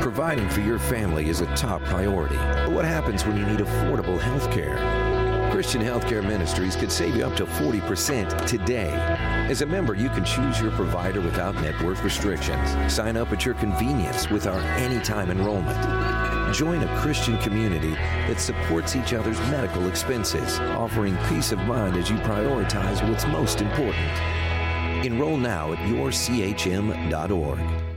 Providing for your family is a top priority. But what happens when you need affordable health care? Christian Healthcare Ministries could save you up to 40% today. As a member, you can choose your provider without network restrictions. Sign up at your convenience with our anytime enrollment. Join a Christian community that supports each other's medical expenses, offering peace of mind as you prioritize what's most important. Enroll now at yourchm.org.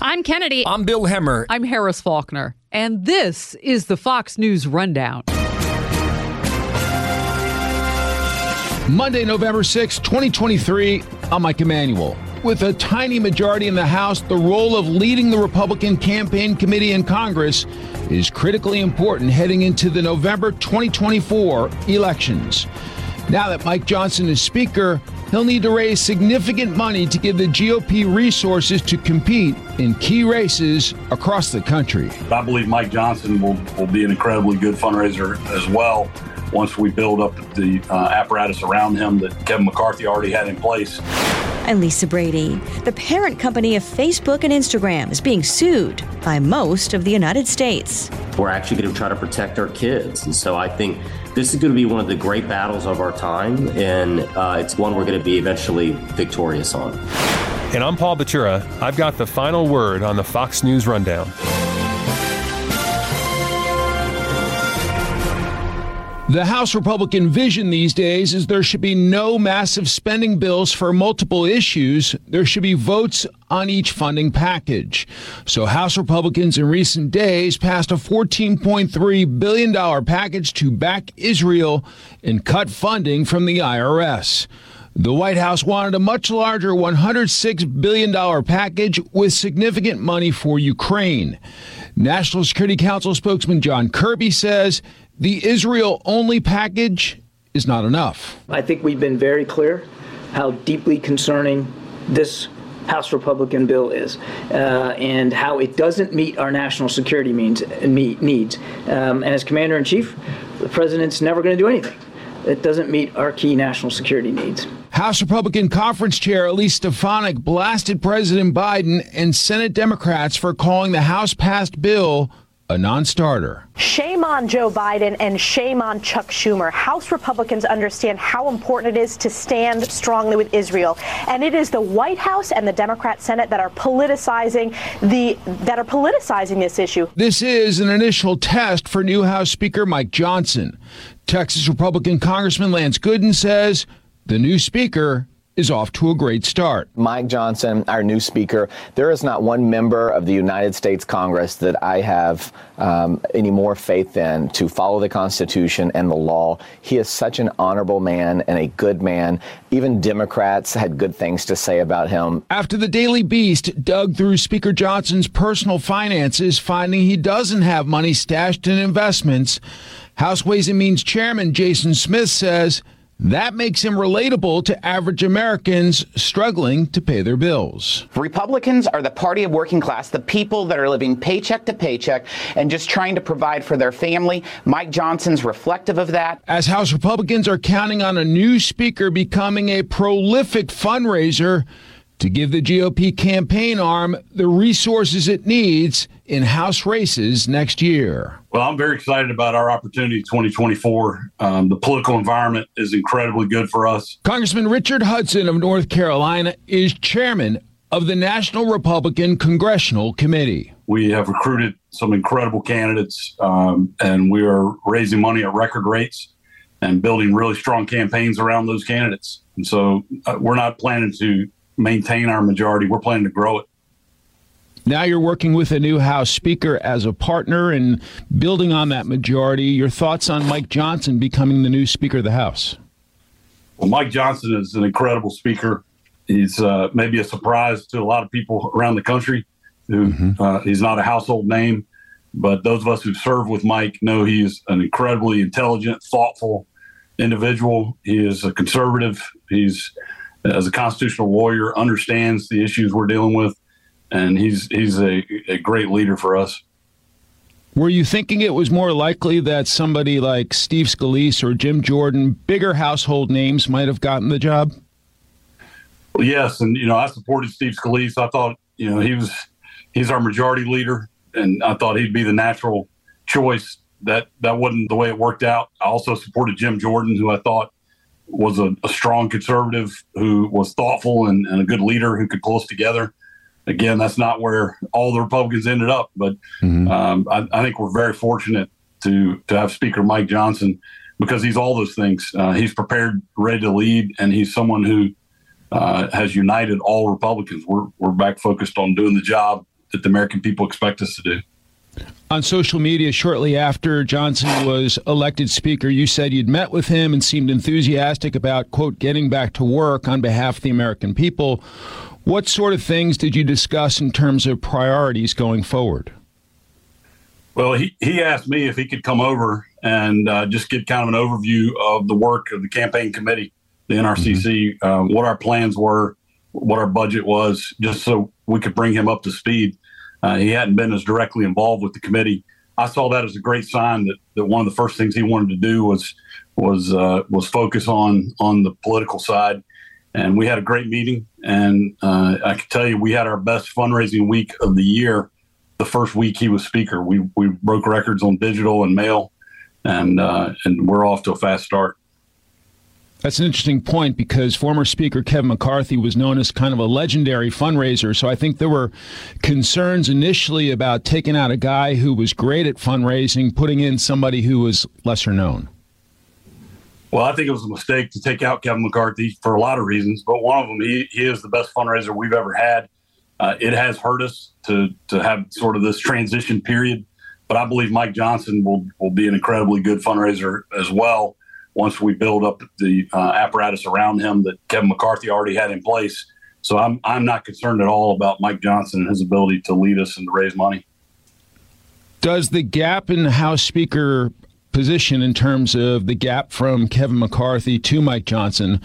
I'm Kennedy. I'm Bill Hemmer. I'm Harris Faulkner. And this is the Fox News Rundown. Monday, November 6, 2023, I'm Mike Emanuel. With a tiny majority in the House, the role of leading the Republican campaign committee in Congress is critically important heading into the November 2024 elections. Now that Mike Johnson is Speaker, he'll need to raise significant money to give the GOP resources to compete in key races across the country. I believe Mike Johnson will, will be an incredibly good fundraiser as well once we build up the uh, apparatus around him that Kevin McCarthy already had in place. I'm Lisa Brady. The parent company of Facebook and Instagram is being sued by most of the United States. We're actually going to try to protect our kids. And so I think this is going to be one of the great battles of our time, and uh, it's one we're going to be eventually victorious on. And I'm Paul Batura. I've got the final word on the Fox News Rundown. The House Republican vision these days is there should be no massive spending bills for multiple issues. There should be votes on each funding package. So House Republicans in recent days passed a $14.3 billion package to back Israel and cut funding from the IRS. The White House wanted a much larger $106 billion package with significant money for Ukraine. National Security Council spokesman John Kirby says the Israel only package is not enough. I think we've been very clear how deeply concerning this House Republican bill is, uh, and how it doesn't meet our national security means, meet, needs. Um, and as Commander in Chief, the President's never going to do anything that doesn't meet our key national security needs. House Republican Conference Chair Elise Stefanik blasted President Biden and Senate Democrats for calling the House passed bill a non starter. Shame on Joe Biden and shame on Chuck Schumer. House Republicans understand how important it is to stand strongly with Israel. And it is the White House and the Democrat Senate that are politicizing the that are politicizing this issue. This is an initial test for new House Speaker Mike Johnson. Texas Republican Congressman Lance Gooden says the new speaker is off to a great start. Mike Johnson, our new speaker, there is not one member of the United States Congress that I have um, any more faith in to follow the Constitution and the law. He is such an honorable man and a good man. Even Democrats had good things to say about him. After the Daily Beast dug through Speaker Johnson's personal finances, finding he doesn't have money stashed in investments, House Ways and Means Chairman Jason Smith says that makes him relatable to average Americans struggling to pay their bills. Republicans are the party of working class, the people that are living paycheck to paycheck and just trying to provide for their family. Mike Johnson's reflective of that. As House Republicans are counting on a new speaker becoming a prolific fundraiser to give the GOP campaign arm the resources it needs in House races next year. Well, I'm very excited about our opportunity 2024. Um, the political environment is incredibly good for us. Congressman Richard Hudson of North Carolina is chairman of the National Republican Congressional Committee. We have recruited some incredible candidates, um, and we are raising money at record rates and building really strong campaigns around those candidates. And so uh, we're not planning to maintain our majority. We're planning to grow it. Now you're working with a new House Speaker as a partner and building on that majority. Your thoughts on Mike Johnson becoming the new Speaker of the House? Well, Mike Johnson is an incredible speaker. He's uh, maybe a surprise to a lot of people around the country. Who mm-hmm. uh, he's not a household name, but those of us who've served with Mike know he's an incredibly intelligent, thoughtful individual. He is a conservative. He's as a constitutional lawyer, understands the issues we're dealing with, and he's he's a, a great leader for us. Were you thinking it was more likely that somebody like Steve Scalise or Jim Jordan, bigger household names, might have gotten the job? Well, yes, and you know I supported Steve Scalise. I thought you know he was he's our majority leader, and I thought he'd be the natural choice. That that wasn't the way it worked out. I also supported Jim Jordan, who I thought was a, a strong conservative, who was thoughtful and, and, a good leader who could pull us together. Again, that's not where all the Republicans ended up, but mm-hmm. um, I, I, think we're very fortunate to to have Speaker Mike Johnson because he's all those things. Uh, he's prepared, ready to lead, and he's someone who uh, has united all Republicans. We're, we're back focused on doing the job that the American people expect us to do. On social media, shortly after Johnson was elected Speaker, you said you'd met with him and seemed enthusiastic about, quote, getting back to work on behalf of the American people. What sort of things did you discuss in terms of priorities going forward? Well, he, he asked me if he could come over and uh, just get kind of an overview of the work of the campaign committee the NRCC, mm-hmm. um, what our plans were, what our budget was, just so we could bring him up to speed. Uh, he hadn't been as directly involved with the committee. I saw that as a great sign that, that one of the first things he wanted to do was was uh, was focus on on the political side. And we had a great meeting, and uh, I can tell you we had our best fundraising week of the year. The first week he was speaker, we we broke records on digital and mail, and uh, and we're off to a fast start. That's an interesting point because former Speaker Kevin McCarthy was known as kind of a legendary fundraiser. So I think there were concerns initially about taking out a guy who was great at fundraising, putting in somebody who was lesser known. Well, I think it was a mistake to take out Kevin McCarthy for a lot of reasons, but one of them, he, he is the best fundraiser we've ever had. Uh, it has hurt us to to have sort of this transition period, but I believe Mike Johnson will will be an incredibly good fundraiser as well once we build up the uh, apparatus around him that Kevin McCarthy already had in place. So I'm I'm not concerned at all about Mike Johnson and his ability to lead us and to raise money. Does the gap in the House Speaker position in terms of the gap from Kevin McCarthy to Mike Johnson,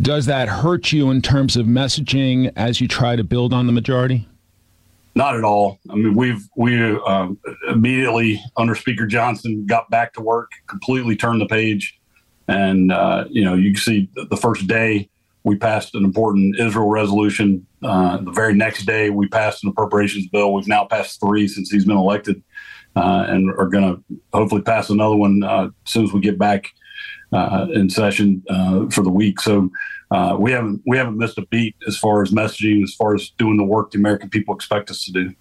does that hurt you in terms of messaging as you try to build on the majority? Not at all. I mean, we've we um, immediately under Speaker Johnson got back to work, completely turned the page. And, uh, you know, you can see the first day we passed an important Israel resolution. Uh, the very next day we passed an appropriations bill. We've now passed three since he's been elected uh, and are going to hopefully pass another one uh, as soon as we get back uh, in session uh, for the week. So we haven't we haven't missed a beat as far as messaging, as far as doing the work the American people expect us to do.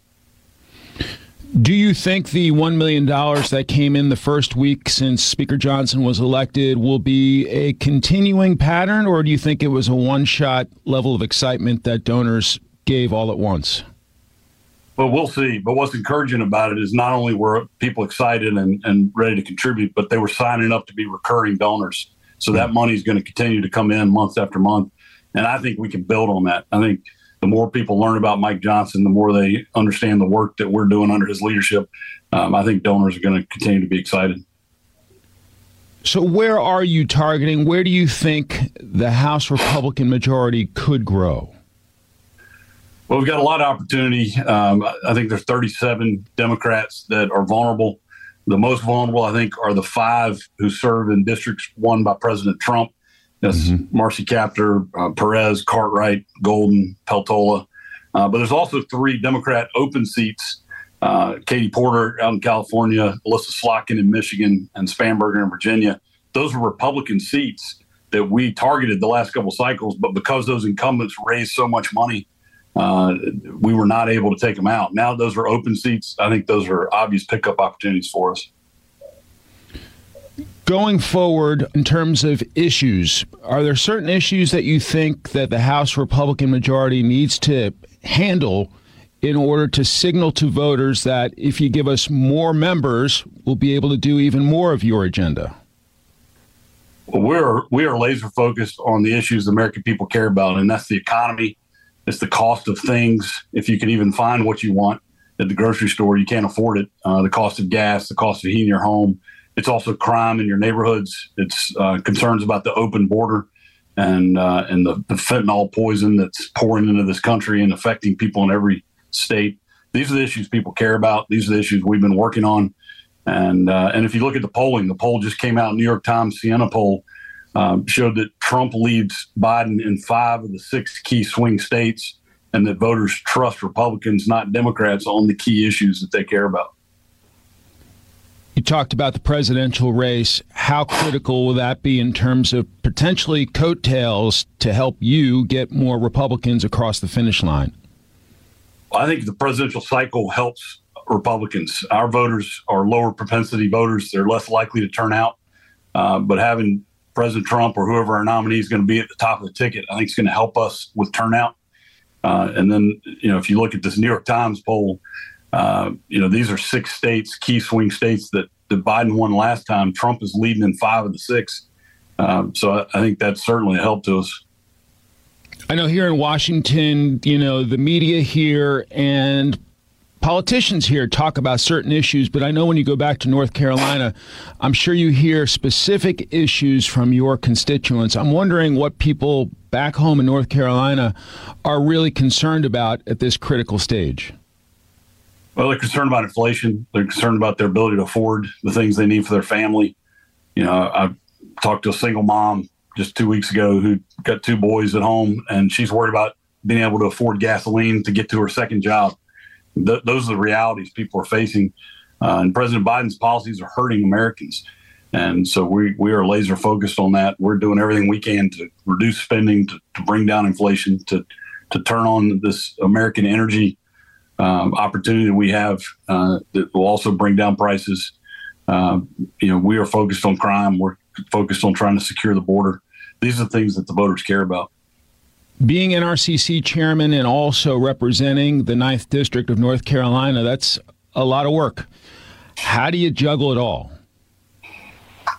Do you think the $1 million that came in the first week since Speaker Johnson was elected will be a continuing pattern, or do you think it was a one shot level of excitement that donors gave all at once? Well, we'll see. But what's encouraging about it is not only were people excited and, and ready to contribute, but they were signing up to be recurring donors. So that money is going to continue to come in month after month. And I think we can build on that. I think the more people learn about Mike Johnson, the more they understand the work that we're doing under his leadership. Um, I think donors are going to continue to be excited. So, where are you targeting? Where do you think the House Republican majority could grow? Well, we've got a lot of opportunity. Um, I think there's 37 Democrats that are vulnerable. The most vulnerable, I think, are the five who serve in districts won by President Trump. Yes, mm-hmm. Marcy Kaptur, uh, Perez, Cartwright, Golden, Peltola. Uh, but there's also three Democrat open seats uh, Katie Porter out in California, Elissa Slotkin in Michigan, and Spanberger in Virginia. Those were Republican seats that we targeted the last couple cycles, but because those incumbents raised so much money, uh, we were not able to take them out. Now those are open seats. I think those are obvious pickup opportunities for us. Going forward, in terms of issues, are there certain issues that you think that the House Republican majority needs to handle in order to signal to voters that if you give us more members, we'll be able to do even more of your agenda? Well, we're we are laser focused on the issues the American people care about, and that's the economy, it's the cost of things. If you can even find what you want at the grocery store, you can't afford it. Uh, the cost of gas, the cost of heating your home, it's also crime in your neighborhoods. It's uh, concerns about the open border and uh, and the, the, fentanyl poison that's pouring into this country and affecting people in every state. These are the issues people care about. These are the issues we've been working on. And uh, and if you look at the polling, the poll just came out. New York Times Siena poll um, showed that Trump leads Biden in five of the six key swing states. and that voters trust Republicans, not Democrats, on the key issues that they care about. You talked about the presidential race. How critical will that be in terms of potentially coattails to help you get more Republicans across the finish line? I think the presidential cycle helps Republicans. Our voters are lower propensity voters; they're less likely to turn out. Uh, but having President Trump or whoever our nominee is going to be at the top of the ticket, I think is going to help us with turnout. Uh, and then, you know, if you look at this New York Times poll, uh, you know, these are six states, key swing states that, that Biden won last time. Trump is leading in five of the six. Um, so I, I think that certainly helped us. I know here in Washington, you know, the media here and politicians here talk about certain issues, but I know when you go back to North Carolina, I'm sure you hear specific issues from your constituents. I'm wondering what people back home in North Carolina are really concerned about at this critical stage. Well, they're concerned about inflation. They're concerned about their ability to afford the things they need for their family. You know, I talked to a single mom just two weeks ago who got two boys at home, and she's worried about being able to afford gasoline to get to her second job. Th- those are the realities people are facing. Uh, and President Biden's policies are hurting Americans. And so we, we are laser focused on that. We're doing everything we can to reduce spending, to, to bring down inflation, to, to turn on this American energy um, opportunity that we have uh, that will also bring down prices. Uh, you know, we are focused on crime. We're focused on trying to secure the border. These are the things that the voters care about. Being NRCC chairman and also representing the 9th District of North Carolina, that's a lot of work. How do you juggle it all?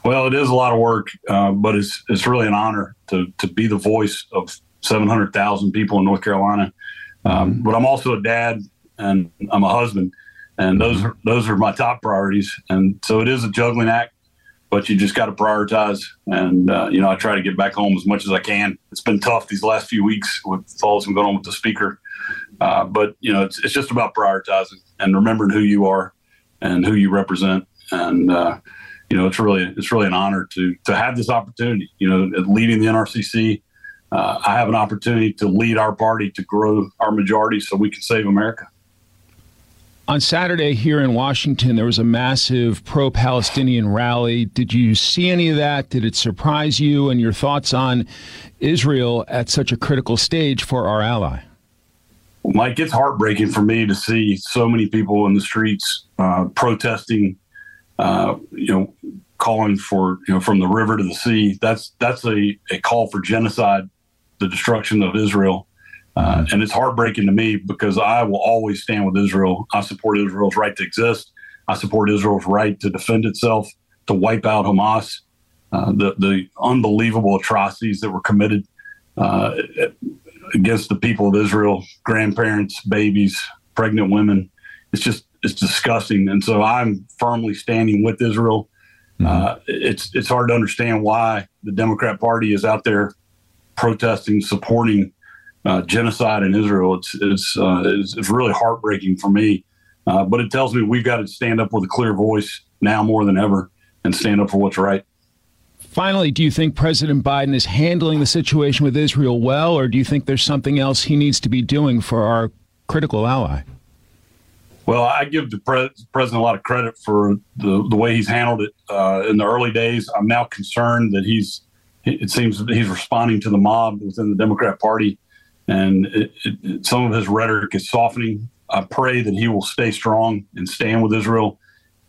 Well, it is a lot of work, uh, but it's it's really an honor to to be the voice of 700,000 people in North Carolina. Um, but I'm also a dad and I'm a husband, and those are those are my top priorities. And so it is a juggling act, but you just got to prioritize. And uh, you know, I try to get back home as much as I can. It's been tough these last few weeks with all that's been going on with the speaker, uh, but you know, it's it's just about prioritizing and remembering who you are and who you represent. And uh, you know, it's really it's really an honor to to have this opportunity. You know, leading the NRCC. Uh, I have an opportunity to lead our party to grow our majority so we can save America. On Saturday here in Washington, there was a massive pro Palestinian rally. Did you see any of that? Did it surprise you? And your thoughts on Israel at such a critical stage for our ally? Mike, it's heartbreaking for me to see so many people in the streets uh, protesting, uh, you know, calling for, you know, from the river to the sea. That's that's a, a call for genocide, the destruction of Israel. Uh, and it's heartbreaking to me because I will always stand with Israel. I support Israel's right to exist. I support Israel's right to defend itself, to wipe out Hamas. Uh, the the unbelievable atrocities that were committed uh, against the people of Israel, grandparents, babies, pregnant women. It's just it's disgusting. And so I'm firmly standing with Israel. Mm-hmm. Uh, it's it's hard to understand why the Democrat Party is out there protesting, supporting uh, genocide in Israel. It's it's, uh, it's, it's really heartbreaking for me, uh, but it tells me we've got to stand up with a clear voice now more than ever and stand up for what's right. Finally, do you think President Biden is handling the situation with Israel well, or do you think there's something else he needs to be doing for our critical ally? Well, I give the pre- president a lot of credit for the, the way he's handled it uh, in the early days. I'm now concerned that he's it seems that he's responding to the mob within the Democrat Party and it, it, some of his rhetoric is softening. I pray that he will stay strong and stand with Israel.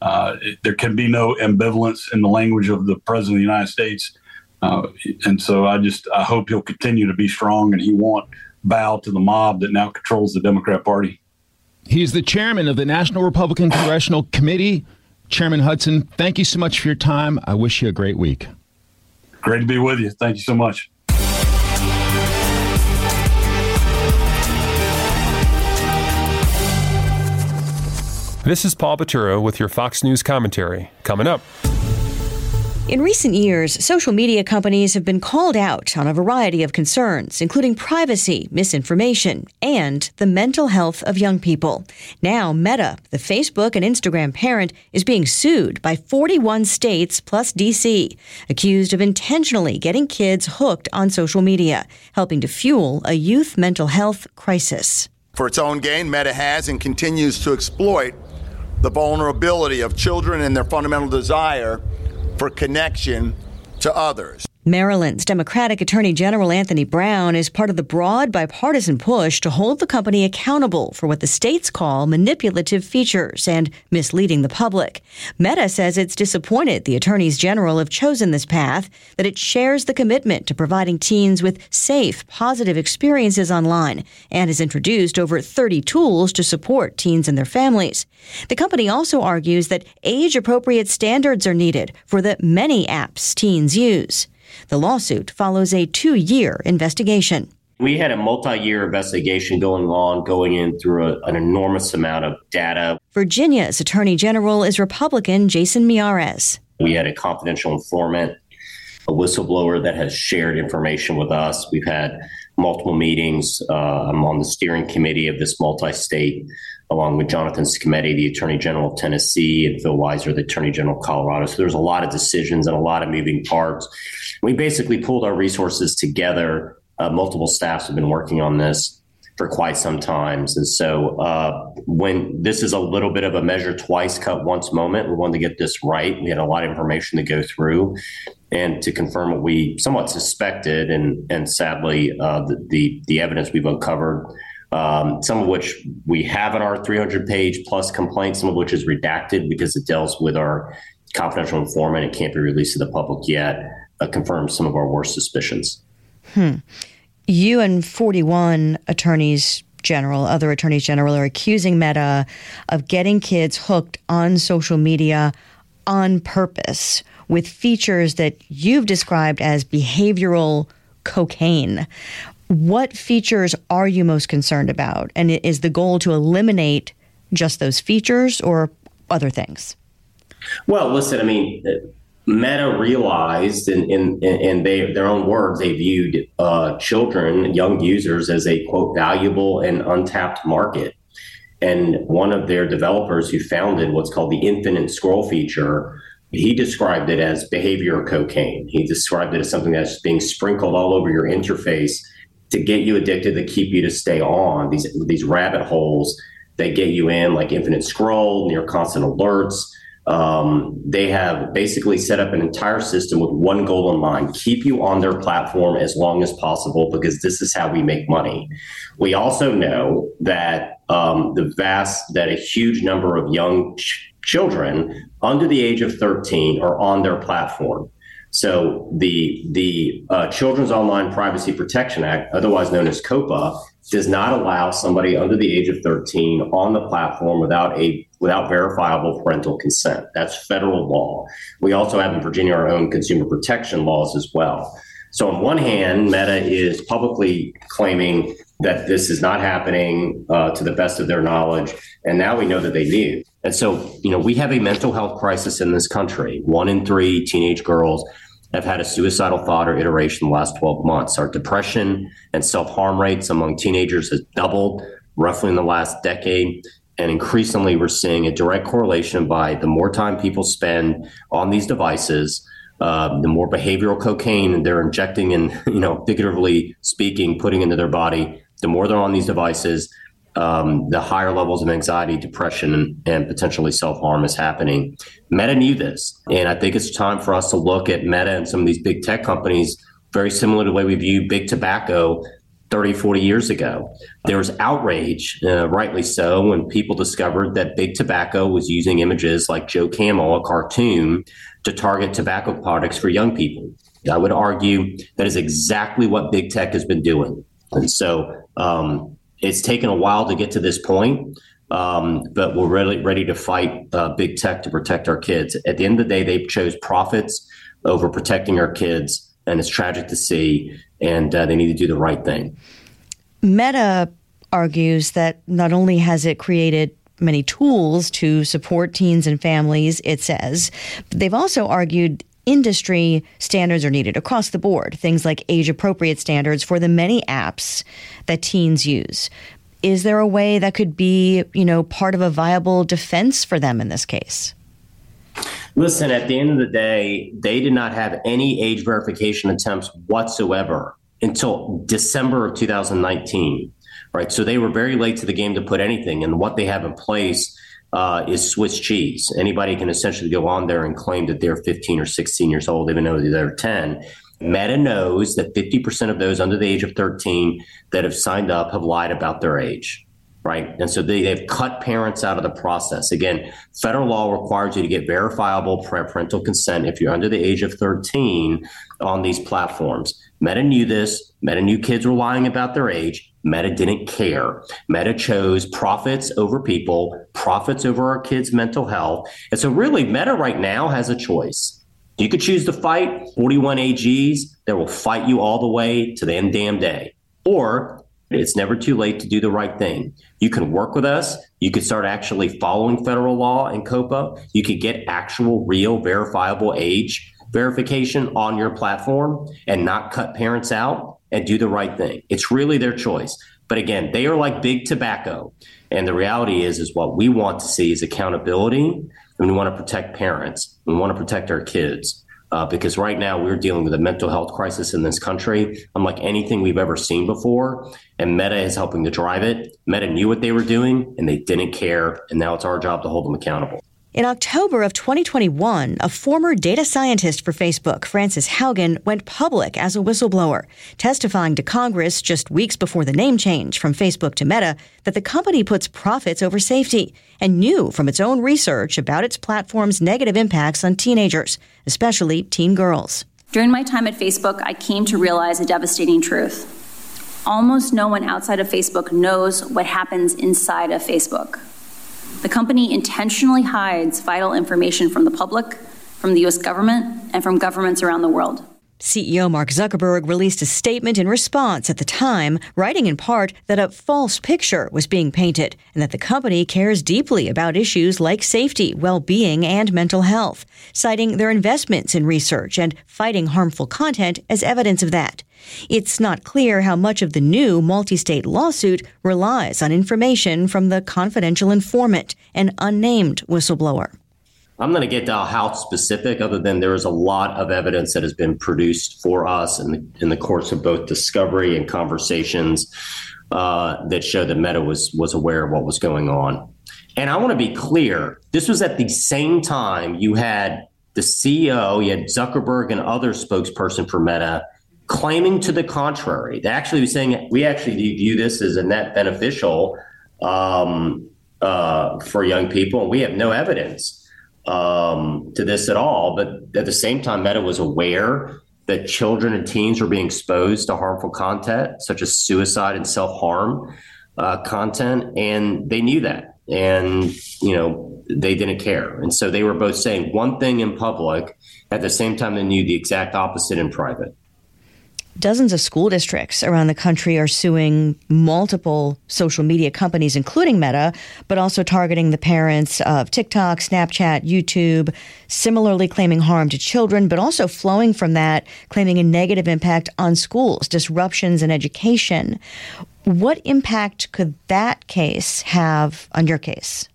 Uh, it, there can be no ambivalence in the language of the president of the United States, uh, and so I just I hope he'll continue to be strong and he won't bow to the mob that now controls the Democrat Party. He's the chairman of the National Republican Congressional Committee. Chairman Hudson, thank you so much for your time. I wish you a great week. Great to be with you. Thank you so much. This is Paul Batura with your Fox News commentary. Coming up. In recent years, social media companies have been called out on a variety of concerns, including privacy, misinformation, and the mental health of young people. Now, Meta, the Facebook and Instagram parent, is being sued by 41 states plus DC, accused of intentionally getting kids hooked on social media, helping to fuel a youth mental health crisis. For its own gain, Meta has and continues to exploit the vulnerability of children and their fundamental desire for connection to others. Maryland's Democratic Attorney General Anthony Brown is part of the broad bipartisan push to hold the company accountable for what the states call manipulative features and misleading the public. Meta says it's disappointed the attorneys general have chosen this path, that it shares the commitment to providing teens with safe, positive experiences online, and has introduced over 30 tools to support teens and their families. The company also argues that age appropriate standards are needed for the many apps teens use. The lawsuit follows a two year investigation. We had a multi year investigation going on, going in through a, an enormous amount of data. Virginia's Attorney General is Republican Jason Miyares. We had a confidential informant, a whistleblower that has shared information with us. We've had multiple meetings. Uh, I'm on the steering committee of this multi state, along with Jonathan Skrmetti, the Attorney General of Tennessee, and Phil Weiser, the Attorney General of Colorado. So there's a lot of decisions and a lot of moving parts. We basically pulled our resources together. Uh, multiple staffs have been working on this for quite some times. And so uh, when this is a little bit of a measure twice, cut once moment, we wanted to get this right. We had a lot of information to go through and to confirm what we somewhat suspected. And, and sadly, uh, the, the, the, evidence we've uncovered, um, some of which we have in our 300 page plus complaint, some of which is redacted because it deals with our confidential informant. It can't be released to the public yet, uh, confirms some of our worst suspicions. Hmm you and 41 attorneys general, other attorneys general, are accusing Meta of getting kids hooked on social media on purpose with features that you've described as behavioral cocaine. What features are you most concerned about? And is the goal to eliminate just those features or other things? Well, listen, I mean, Meta realized, in, in, in they, their own words, they viewed uh, children, young users, as a quote valuable and untapped market. And one of their developers who founded what's called the infinite scroll feature, he described it as behavior cocaine. He described it as something that's being sprinkled all over your interface to get you addicted, to keep you to stay on these these rabbit holes that get you in, like infinite scroll, near constant alerts um, they have basically set up an entire system with one goal in mind keep you on their platform as long as possible because this is how we make money. We also know that um, the vast, that a huge number of young ch- children under the age of 13 are on their platform. So the the uh, Children's Online Privacy Protection Act, otherwise known as COPPA, does not allow somebody under the age of 13 on the platform without a without verifiable parental consent. That's federal law. We also have in Virginia our own consumer protection laws as well. So on one hand, Meta is publicly claiming that this is not happening uh, to the best of their knowledge, and now we know that they knew. And so, you know, we have a mental health crisis in this country. One in three teenage girls have had a suicidal thought or iteration in the last 12 months. Our depression and self harm rates among teenagers has doubled roughly in the last decade. And increasingly, we're seeing a direct correlation by the more time people spend on these devices, uh, the more behavioral cocaine they're injecting and, you know, figuratively speaking, putting into their body, the more they're on these devices, um, the higher levels of anxiety, depression, and, and potentially self harm is happening. Meta knew this. And I think it's time for us to look at Meta and some of these big tech companies very similar to the way we view big tobacco 30, 40 years ago. There was outrage, uh, rightly so, when people discovered that big tobacco was using images like Joe Camel, a cartoon, to target tobacco products for young people. I would argue that is exactly what big tech has been doing. And so um, it's taken a while to get to this point. Um, but we're really ready to fight uh, big tech to protect our kids. At the end of the day, they chose profits over protecting our kids, and it's tragic to see and uh, they need to do the right thing. Meta argues that not only has it created many tools to support teens and families, it says, but they've also argued industry, standards are needed across the board. Things like age appropriate standards for the many apps that teens use. Is there a way that could be, you know, part of a viable defense for them in this case? Listen, at the end of the day, they did not have any age verification attempts whatsoever until December of 2019, right? So they were very late to the game to put anything. And what they have in place uh, is Swiss cheese. Anybody can essentially go on there and claim that they're 15 or 16 years old, even though they're 10. Meta knows that 50% of those under the age of 13 that have signed up have lied about their age right? And so they, they've cut parents out of the process. Again, federal law requires you to get verifiable parental consent if you're under the age of 13 on these platforms. Meta knew this. Meta knew kids were lying about their age. Meta didn't care. Meta chose profits over people, profits over our kids' mental health. And so, really, Meta right now has a choice. You could choose to fight 41 AGs that will fight you all the way to the end damn day. Or it's never too late to do the right thing. You can work with us. You could start actually following federal law and COPPA. You could get actual, real, verifiable age verification on your platform and not cut parents out and do the right thing. It's really their choice. But again, they are like big tobacco. And the reality is, is what we want to see is accountability. And we want to protect parents. We want to protect our kids uh, because right now we're dealing with a mental health crisis in this country, unlike anything we've ever seen before. And Meta is helping to drive it. Meta knew what they were doing and they didn't care. And now it's our job to hold them accountable. In October of 2021, a former data scientist for Facebook, Frances Haugen, went public as a whistleblower, testifying to Congress just weeks before the name change from Facebook to Meta that the company puts profits over safety and knew from its own research about its platform's negative impacts on teenagers, especially teen girls. During my time at Facebook, I came to realize a devastating truth. Almost no one outside of Facebook knows what happens inside of Facebook. The company intentionally hides vital information from the public, from the U.S. government, and from governments around the world. CEO Mark Zuckerberg released a statement in response at the time, writing in part that a false picture was being painted and that the company cares deeply about issues like safety, well being, and mental health, citing their investments in research and fighting harmful content as evidence of that. It's not clear how much of the new multi state lawsuit relies on information from the confidential informant, an unnamed whistleblower. I'm going to get to how specific, other than there is a lot of evidence that has been produced for us in the, in the course of both discovery and conversations uh, that show that Meta was was aware of what was going on. And I want to be clear: this was at the same time you had the CEO, you had Zuckerberg and other spokesperson for Meta claiming to the contrary. They actually were saying we actually view this as a net beneficial um, uh, for young people, and we have no evidence um, to this at all. But at the same time, Meta was aware that children and teens were being exposed to harmful content, such as suicide and self harm uh, content, and they knew that. And, you know, they didn't care. And so they were both saying one thing in public at the same time they knew the exact opposite in private. Dozens of school districts around the country are suing multiple social media companies, including Meta, but also targeting the parents of TikTok, Snapchat, YouTube, similarly claiming harm to children, but also flowing from that, claiming a negative impact on schools, disruptions in education. What impact could that case have on your case?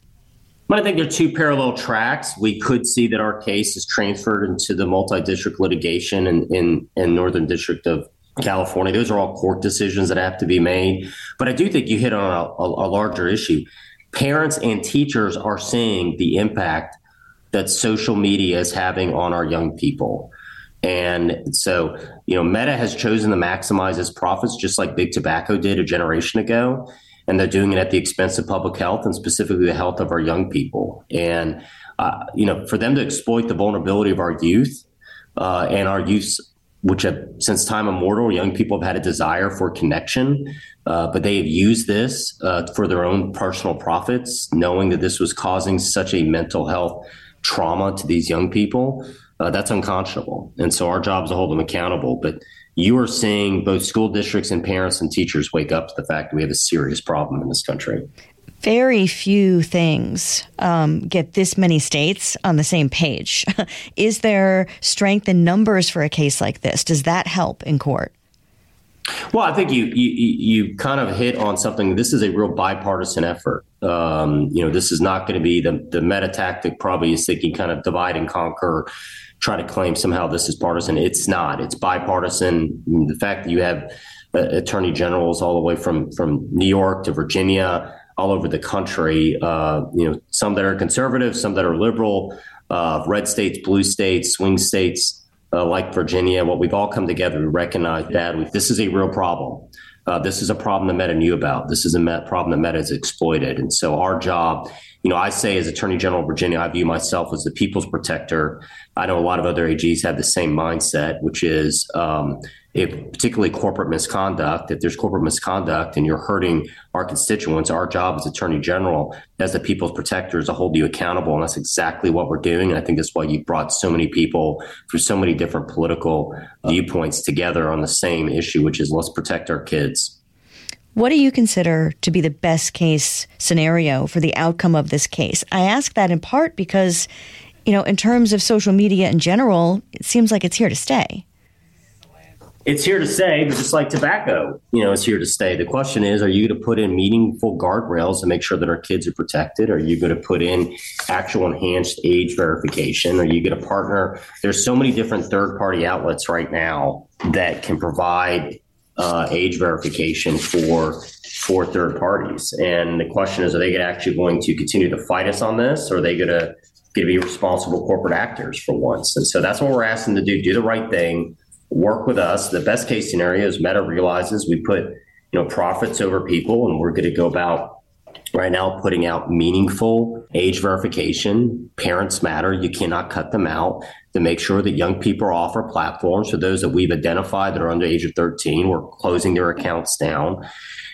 But I think there are two parallel tracks. We could see that our case is transferred into the multi-district litigation in, in, in Northern District of California. Those are all court decisions that have to be made. But I do think you hit on a, a, a larger issue. Parents and teachers are seeing the impact that social media is having on our young people. And so, you know, Meta has chosen to maximize its profits just like Big Tobacco did a generation ago and they're doing it at the expense of public health and specifically the health of our young people. And uh, you know, for them to exploit the vulnerability of our youth uh, and our youth, which have since time immortal, young people have had a desire for connection, uh, but they have used this uh, for their own personal profits, knowing that this was causing such a mental health trauma to these young people. Uh, that's unconscionable, and so our job is to hold them accountable. But you are seeing both school districts and parents and teachers wake up to the fact that we have a serious problem in this country. very few things um, get this many states on the same page. Is there strength in numbers for a case like this? Does that help in court? Well, I think you, you you kind of hit on something. This is a real bipartisan effort. Um, you know, this is not going to be the the meta tactic. Probably is thinking kind of divide and conquer, try to claim somehow this is partisan. It's not. It's bipartisan. The fact that you have uh, attorney generals all the way from from New York to Virginia, all over the country. Uh, you know, some that are conservative, some that are liberal, uh, red states, blue states, swing states uh, like Virginia, what we've all come together to recognize that this is a real problem. Uh, this is a problem that Meta knew about. This is a problem that Meta has exploited. And so our job, you know, I say as Attorney General of Virginia, I view myself as the people's protector. I know a lot of other AGs have the same mindset, which is um, particularly corporate misconduct, if there's corporate misconduct and you're hurting our constituents, our job as attorney general, as the people's protector, is to hold you accountable. And that's exactly what we're doing. And I think that's why you brought so many people through so many different political viewpoints together on the same issue, which is let's protect our kids. What do you consider to be the best case scenario for the outcome of this case? I ask that in part because, you know, in terms of social media in general, it seems like it's here to stay it's here to stay, but just like tobacco, you know, it's here to stay. The question is, are you going to put in meaningful guardrails to make sure that our kids are protected? Are you going to put in actual enhanced age verification? Are you going to partner? There's so many different third party outlets right now that can provide uh, age verification for for third parties. And the question is, are they actually going to continue to fight us on this, or are they going to going to be responsible corporate actors for once? And so that's what we're asking to do: do the right thing work with us. The best case scenario is Meta realizes we put you know profits over people, and we're going to go about right now putting out meaningful age verification. Parents matter. You cannot cut them out to make sure that young people are off our platforms. For those that we've identified that are under age of 13, we're closing their accounts down.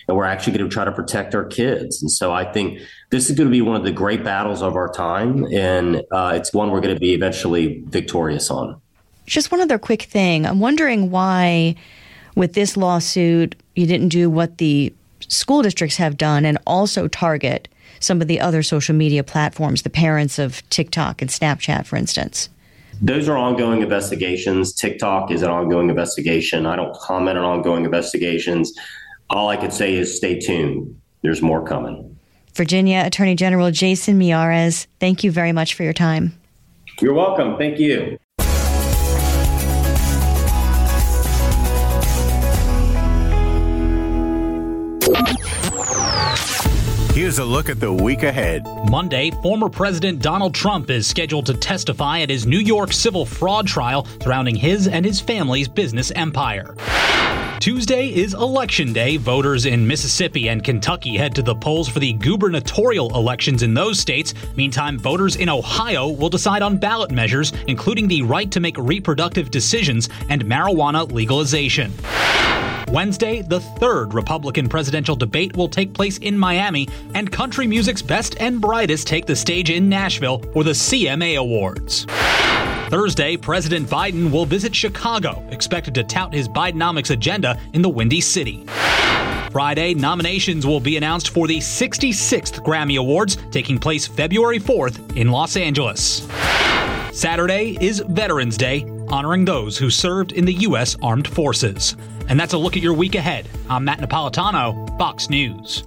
And we're actually going to try to protect our kids. And so I think this is going to be one of the great battles of our time. And uh, it's one we're going to be eventually victorious on. Just one other quick thing. I'm wondering why, with this lawsuit, you didn't do what the school districts have done and also target some of the other social media platforms, the parents of TikTok and Snapchat, for instance. Those are ongoing investigations. TikTok is an ongoing investigation. I don't comment on ongoing investigations. All I could say is stay tuned. There's more coming. Virginia Attorney General Jason Miyares, thank you very much for your time. You're welcome. Thank you. Here's a look at the week ahead. Monday, former President Donald Trump is scheduled to testify at his New York civil fraud trial surrounding his and his family's business empire. Tuesday is Election Day. Voters in Mississippi and Kentucky head to the polls for the gubernatorial elections in those states. Meantime, voters in Ohio will decide on ballot measures, including the right to make reproductive decisions and marijuana legalization. Wednesday, the third Republican presidential debate will take place in Miami, and country music's best and brightest take the stage in Nashville for the CMA Awards. Thursday, President Biden will visit Chicago, expected to tout his Bidenomics agenda in the Windy City. Friday, nominations will be announced for the 66th Grammy Awards, taking place February 4th in Los Angeles. Saturday is Veterans Day, honoring those who served in the U.S. Armed Forces. And that's a look at your week ahead. I'm Matt Napolitano, Fox News.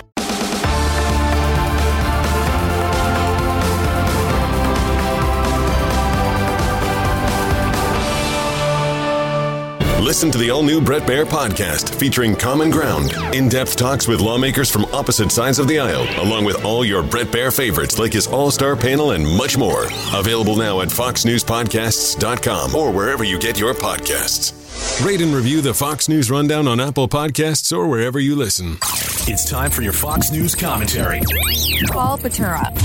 Listen to the all new Bret Baier podcast featuring Common Ground, in depth talks with lawmakers from opposite sides of the aisle, along with all your Bret Baier favorites like his all star panel and much more. Available now at FoxNewsPodcasts.com or wherever you get your podcasts. Rate and review the Fox News Rundown on Apple Podcasts or wherever you listen. It's time for your Fox News commentary. Paul Batura.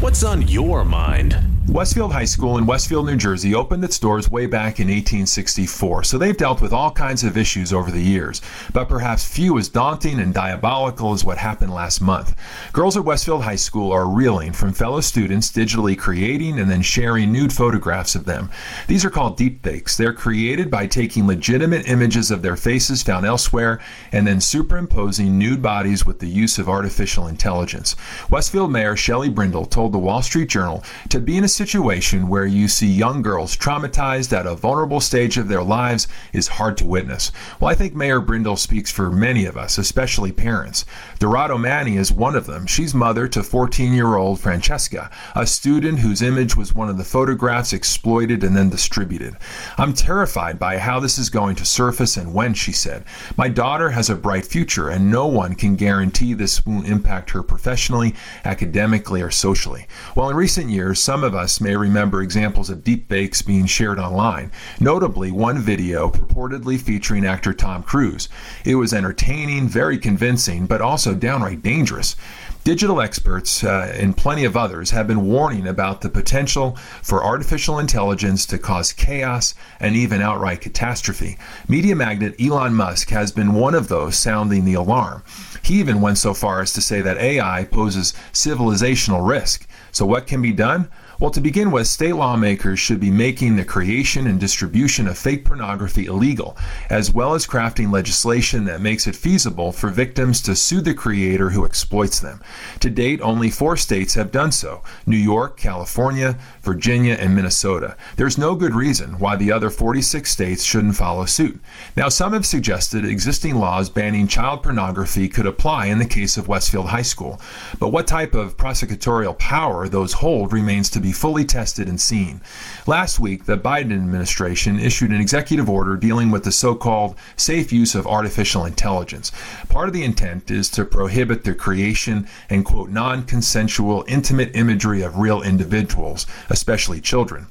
What's on your mind? Westfield High School in Westfield, New Jersey opened its doors way back in 1864, so they've dealt with all kinds of issues over the years. But perhaps few as daunting and diabolical as what happened last month. Girls at Westfield High School are reeling from fellow students digitally creating and then sharing nude photographs of them. These are called deepfakes. They're created by taking legitimate images of their faces found elsewhere and then superimposing nude bodies with the use of artificial intelligence. Westfield Mayor Shelley Brindle told the Wall Street Journal to be in a situation where you see young girls traumatized at a vulnerable stage of their lives is hard to witness. Well, I think Mayor Brindle speaks for many of us, especially parents. Dorota Mani is one of them. She's mother to 14 year old Francesca, a student whose image was one of the photographs exploited and then distributed. I'm terrified by how this is going to surface and when, she said. My daughter has a bright future, and no one can guarantee this won't impact her professionally, academically, or socially. Well, in recent years, some of us may remember examples of deepfakes being shared online, notably one video purportedly featuring actor Tom Cruise. It was entertaining, very convincing, but also downright dangerous. Digital experts uh, and plenty of others have been warning about the potential for artificial intelligence to cause chaos and even outright catastrophe. Media magnate Elon Musk has been one of those sounding the alarm. He even went so far as to say that AI poses civilizational risk. So, what can be done? Well, to begin with, state lawmakers should be making the creation and distribution of fake pornography illegal, as well as crafting legislation that makes it feasible for victims to sue the creator who exploits them. To date, only four states have done so New York, California, Virginia, and Minnesota. There's no good reason why the other 46 states shouldn't follow suit. Now, some have suggested existing laws banning child pornography could apply in the case of Westfield High School, but what type of prosecutorial power those hold remains to be fully tested and seen. Last week, the Biden administration issued an executive order dealing with the so called safe use of artificial intelligence. Part of the intent is to prohibit the creation and, quote, non consensual intimate imagery of real individuals, especially children.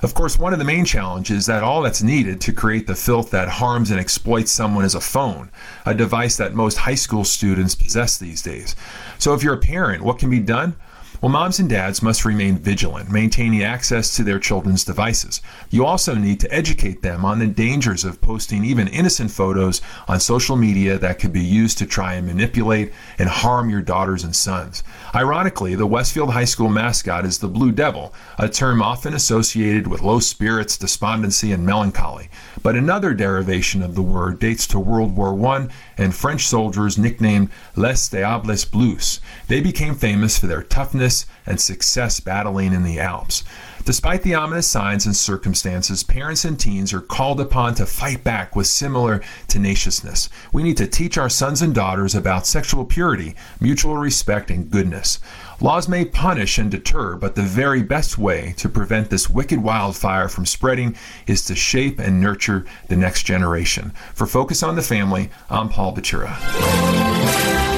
Of course, one of the main challenges is that all that's needed to create the filth that harms and exploits someone is a phone, a device that most high school students possess these days. So if you're a parent, what can be done? Well, moms and dads must remain vigilant, maintaining access to their children's devices. You also need to educate them on the dangers of posting even innocent photos on social media that could be used to try and manipulate and harm your daughters and sons. Ironically, the Westfield High School mascot is the Blue Devil, a term often associated with low spirits, despondency, and melancholy. But another derivation of the word dates to World War I and French soldiers nicknamed Les Diables Bleus. They became famous for their toughness and success battling in the Alps. Despite the ominous signs and circumstances, parents and teens are called upon to fight back with similar tenaciousness. We need to teach our sons and daughters about sexual purity, mutual respect, and goodness. Laws may punish and deter, but the very best way to prevent this wicked wildfire from spreading is to shape and nurture the next generation. For Focus on the Family, I'm Paul Batura.